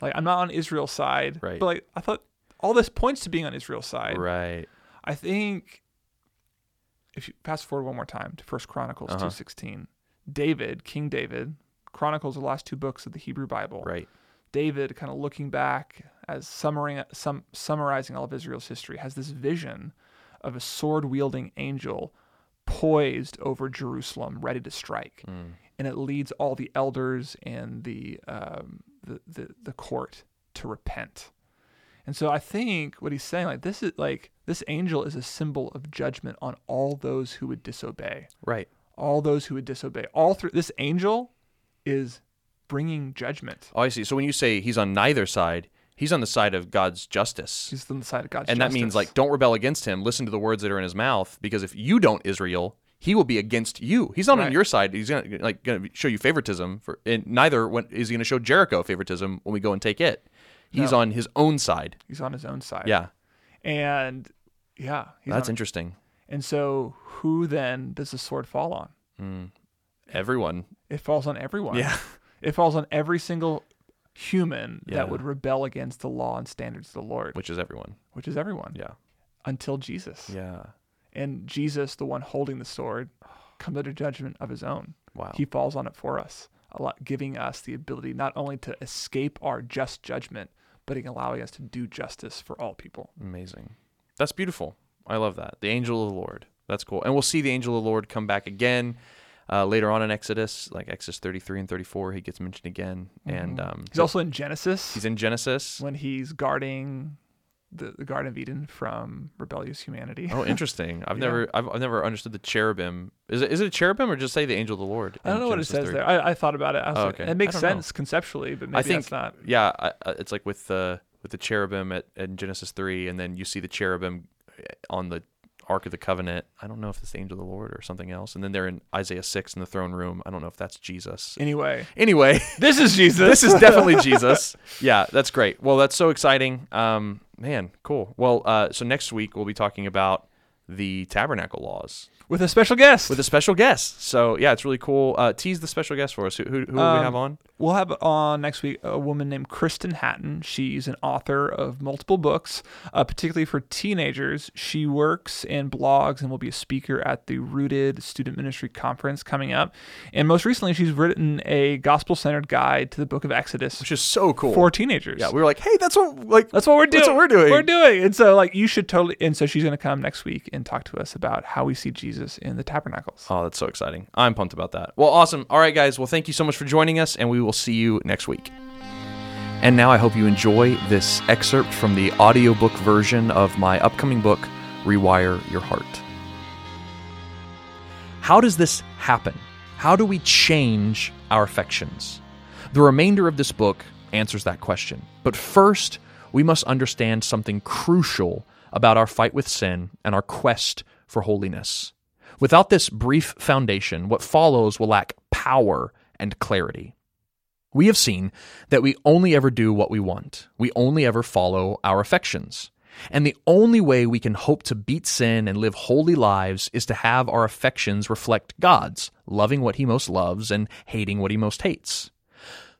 Like I'm not on Israel's side. Right. But like I thought all this points to being on Israel's side. Right. I think if you fast forward one more time to First Chronicles Uh-huh. two sixteen, David, King David, Chronicles the last two books of the Hebrew Bible. Right. David, kind of looking back as summarizing, sum, summarizing all of Israel's history, has this vision of a sword wielding angel poised over Jerusalem, ready to strike, Mm. and it leads all the elders and the um, the, the the court to repent. And so I think what he's saying, like this is like this angel is a symbol of judgment on all those who would disobey, Right. all those who would disobey. All through this angel is bringing judgment. Oh, I see. So when you say he's on neither side, he's on the side of God's justice. He's on the side of God's justice. and that means like don't rebel against him. Listen to the words that are in his mouth, because if you don't, Israel, he will be against you. He's not on your side. He's gonna like gonna show you favoritism for, and neither when, is he gonna show Jericho favoritism when we go and take it. He's No. on his own side. he's on his own side. Yeah, and yeah, that's on- interesting. And so, who then does the sword fall on? Mm. Everyone. It falls on everyone. Yeah. It falls on every single human Yeah. that would rebel against the law and standards of the Lord, Which is everyone. which is everyone, Yeah. until Jesus. Yeah. And Jesus, the one holding the sword, comes under judgment of his own. Wow. He falls on it for us, a lot, giving us the ability not only to escape our just judgment, but allowing us to do justice for all people. Amazing. That's beautiful. I love that. The angel of the Lord. That's cool. And we'll see the angel of the Lord come back again uh, later on in Exodus, like Exodus 33 and 34. He gets mentioned again. And um, He's also in Genesis he's in Genesis. when he's guarding the, the Garden of Eden from rebellious humanity. Oh, interesting. I've Yeah. never I've, I've never understood the cherubim. Is it is it a cherubim or just say the angel of the Lord? I don't know what it says 3? there. I, I thought about it. I Oh, like, okay. It makes don't know. sense conceptually, but maybe I think not. yeah, I, it's like with the with the cherubim at in Genesis three, and then you see the cherubim eh, on the Ark of the Covenant. I don't know if it's the angel of the Lord or something else. And then they're in Isaiah six in the throne room. I don't know if that's Jesus. Anyway, Anyway, this is Jesus. this is definitely Jesus. Yeah, that's great. Well, that's so exciting. Um, man, cool. Well, uh, so next week we'll be talking about the tabernacle laws with a special guest. with a special guest. So yeah, it's really cool. Uh, tease the special guest for us. Who, who, who will we Um, have on? We'll have on next week a woman named Kristen Hatton. She's an author of multiple books, uh, particularly for teenagers. She works and blogs and will be a speaker at the Rooted Student Ministry Conference coming up. And most recently, she's written a gospel centered guide to the book of Exodus Which is so cool. for teenagers. yeah, we were like, hey, that's what like That's what we're doing. That's what we're doing. We're doing. And so, like, you should totally. And so, she's going to come next week and talk to us about how we see Jesus in the tabernacles. Oh, that's so exciting. I'm pumped about that. Well, awesome. All right, guys. Well, thank you so much for joining us, and we will see you next week. And now I hope you enjoy this excerpt from the audiobook version of my upcoming book, Rewire Your Heart. How does this happen? How do we change our affections? The remainder of this book answers that question. But first, we must understand something crucial about our fight with sin and our quest for holiness. Without this brief foundation, what follows will lack power and clarity. We have seen that we only ever do what we want. We only ever follow our affections. And the only way we can hope to beat sin and live holy lives is to have our affections reflect God's, loving what He most loves and hating what He most hates.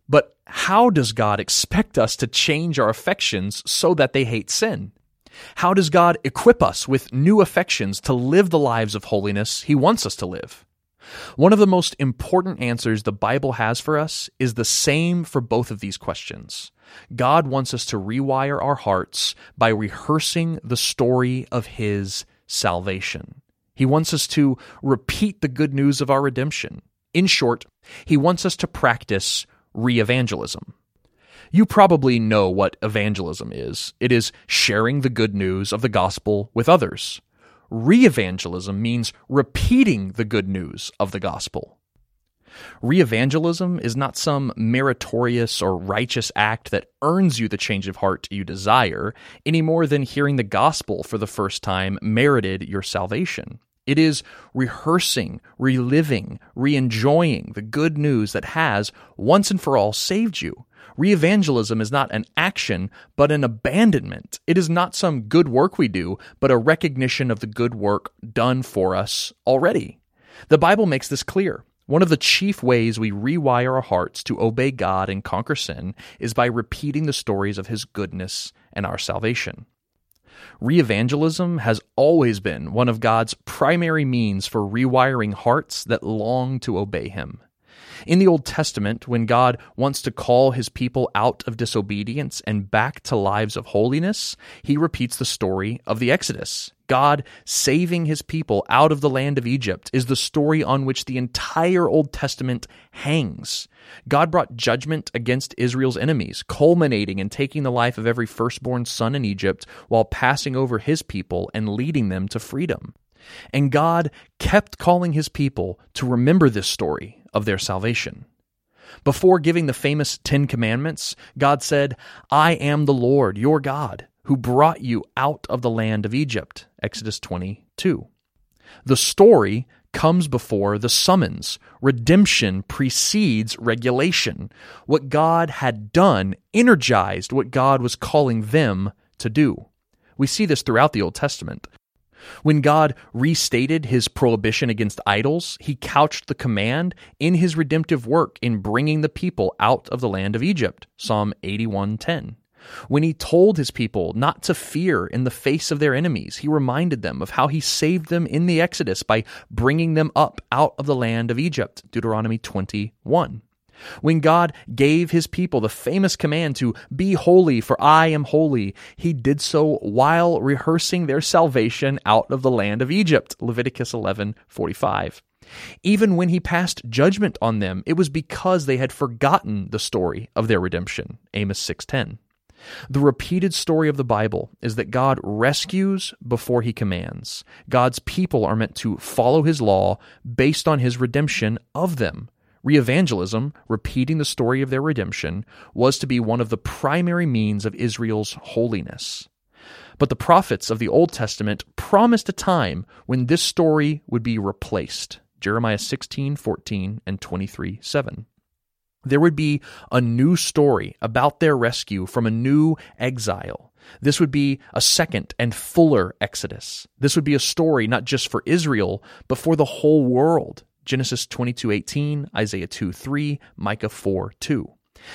But how does God expect us to change our affections so that they hate sin? How does God equip us with new affections to live the lives of holiness He wants us to live? One of the most important answers the Bible has for us is the same for both of these questions. God wants us to rewire our hearts by rehearsing the story of His salvation. He wants us to repeat the good news of our redemption. In short, He wants us to practice re evangelism. You probably know what evangelism is it is sharing the good news of the gospel with others. Re evangelism means repeating the good news of the gospel. Re evangelism is not some meritorious or righteous act that earns you the change of heart you desire, any more than hearing the gospel for the first time merited your salvation. It is rehearsing, reliving, re enjoying the good news that has, once and for all, saved you. Re evangelism is not an action, but an abandonment. It is not some good work we do, but a recognition of the good work done for us already. The Bible makes this clear. One of the chief ways we rewire our hearts to obey God and conquer sin is by repeating the stories of His goodness and our salvation. Re evangelism has always been one of God's primary means for rewiring hearts that long to obey Him. In the Old Testament, when God wants to call his people out of disobedience and back to lives of holiness, he repeats the story of the Exodus. God saving his people out of the land of Egypt is the story on which the entire Old Testament hangs. God brought judgment against Israel's enemies, culminating in taking the life of every firstborn son in Egypt while passing over his people and leading them to freedom. And God kept calling his people to remember this story of their salvation. Before giving the famous Ten Commandments, God said, I am the Lord, your God, who brought you out of the land of Egypt. Exodus 22. The story comes before the summons. Redemption precedes regulation. What God had done energized what God was calling them to do. We see this throughout the Old Testament. When God restated his prohibition against idols, he couched the command in his redemptive work in bringing the people out of the land of Egypt. Psalm 81:10. When he told his people not to fear in the face of their enemies, he reminded them of how he saved them in the Exodus by bringing them up out of the land of Egypt. Deuteronomy 21. When God gave his people the famous command to be holy, for I am holy, he did so while rehearsing their salvation out of the land of Egypt. Leviticus 11:45. Even when he passed judgment on them, it was because they had forgotten the story of their redemption. Amos 6:10. The repeated story of the Bible is that God rescues before he commands. God's people are meant to follow his law based on his redemption of them. Re-evangelism, repeating the story of their redemption, was to be one of the primary means of Israel's holiness. But the prophets of the Old Testament promised a time when this story would be replaced. Jeremiah 16, 14, and 23, 7. There would be a new story about their rescue from a new exile. This would be a second and fuller exodus. This would be a story not just for Israel, but for the whole world. Genesis 22:18, Isaiah 2:3, Micah 4:2.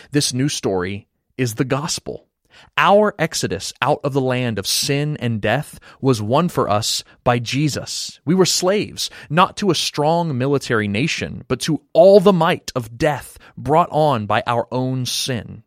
This new story is the gospel. Our exodus out of the land of sin and death was won for us by Jesus. We were slaves, not to a strong military nation, but to all the might of death brought on by our own sin.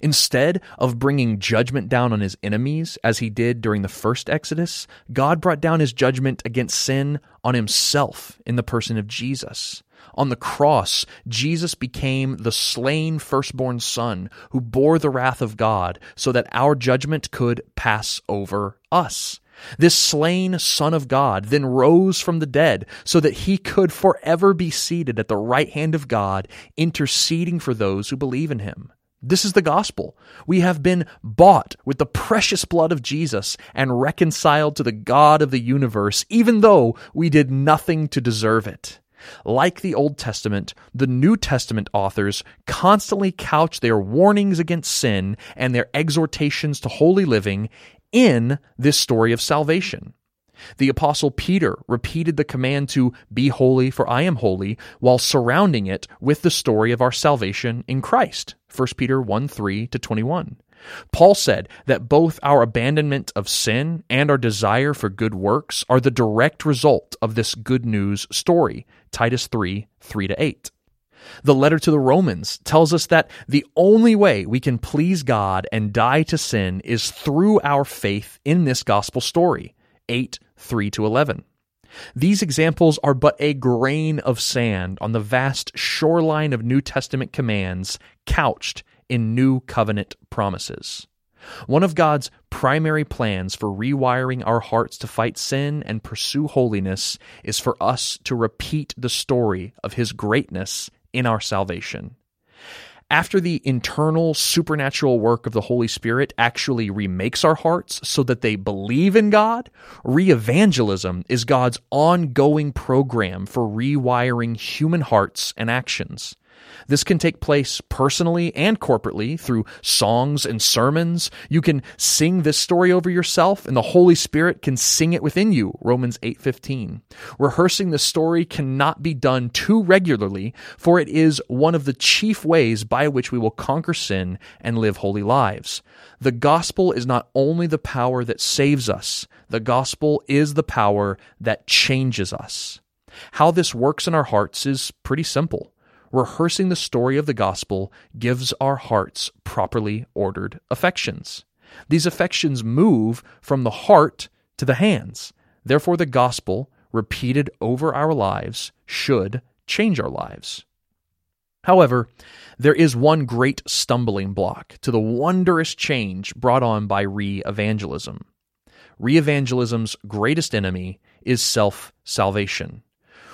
Instead of bringing judgment down on his enemies, as he did during the first Exodus, God brought down his judgment against sin on himself in the person of Jesus. On the cross, Jesus became the slain firstborn son who bore the wrath of God so that our judgment could pass over us. This slain Son of God then rose from the dead so that he could forever be seated at the right hand of God, interceding for those who believe in him. This is the gospel. We have been bought with the precious blood of Jesus and reconciled to the God of the universe, even though we did nothing to deserve it. Like the Old Testament, the New Testament authors constantly couch their warnings against sin and their exhortations to holy living in this story of salvation. The Apostle Peter repeated the command to be holy, for I am holy, while surrounding it with the story of our salvation in Christ. 1 Peter 1 3 to 21. Paul said that both our abandonment of sin and our desire for good works are the direct result of this good news story. Titus 3 3 to 8. The letter to the Romans tells us that the only way we can please God and die to sin is through our faith in this gospel story. 8 3 to 11. These examples are but a grain of sand on the vast shoreline of New Testament commands couched in New Covenant promises. One of God's primary plans for rewiring our hearts to fight sin and pursue holiness is for us to repeat the story of His greatness in our salvation after the internal supernatural work of the Holy Spirit actually remakes our hearts so that they believe in God, re evangelism is God's ongoing program for rewiring human hearts and actions. This can take place personally and corporately through songs and sermons. You can sing this story over yourself and the Holy Spirit can sing it within you. Romans 8:15. Rehearsing the story cannot be done too regularly, for it is one of the chief ways by which we will conquer sin and live holy lives. The gospel is not only the power that saves us, the gospel is the power that changes us. How this works in our hearts is pretty simple rehearsing the story of the gospel gives our hearts properly ordered affections. These affections move from the heart to the hands. Therefore, the gospel, repeated over our lives, should change our lives. However, there is one great stumbling block to the wondrous change brought on by re evangelism. Re evangelism's greatest enemy is self salvation.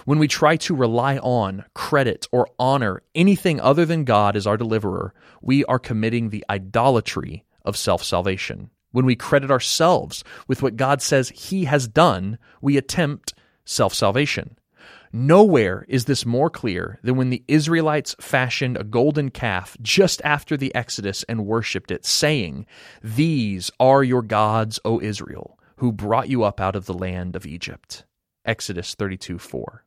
When we try to rely on, credit, or honor anything other than God as our deliverer, we are committing the idolatry of self salvation. When we credit ourselves with what God says He has done, we attempt self salvation. Nowhere is this more clear than when the Israelites fashioned a golden calf just after the Exodus and worshipped it, saying, These are your gods, O Israel, who brought you up out of the land of Egypt. Exodus 32 4.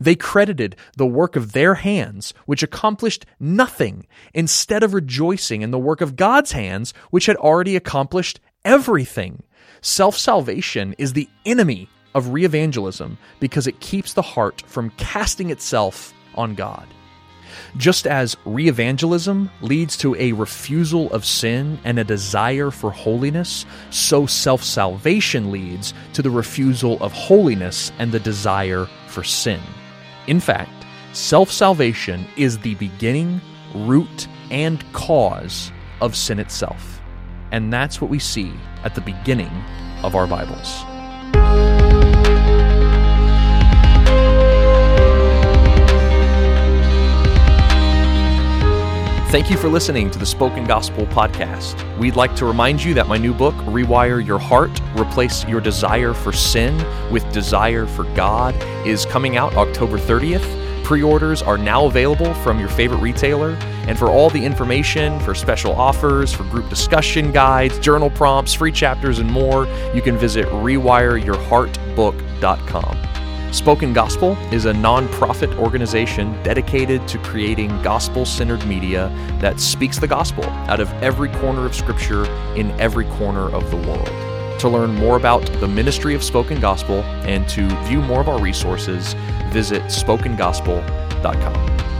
They credited the work of their hands, which accomplished nothing, instead of rejoicing in the work of God's hands, which had already accomplished everything. Self salvation is the enemy of re evangelism because it keeps the heart from casting itself on God. Just as re evangelism leads to a refusal of sin and a desire for holiness, so self salvation leads to the refusal of holiness and the desire for sin. In fact, self salvation is the beginning, root, and cause of sin itself. And that's what we see at the beginning of our Bibles. Thank you for listening to the Spoken Gospel podcast. We'd like to remind you that my new book, Rewire Your Heart Replace Your Desire for Sin with Desire for God, is coming out October 30th. Pre orders are now available from your favorite retailer. And for all the information, for special offers, for group discussion guides, journal prompts, free chapters, and more, you can visit rewireyourheartbook.com. Spoken Gospel is a nonprofit organization dedicated to creating gospel centered media that speaks the gospel out of every corner of Scripture in every corner of the world. To learn more about the ministry of Spoken Gospel and to view more of our resources, visit spokengospel.com.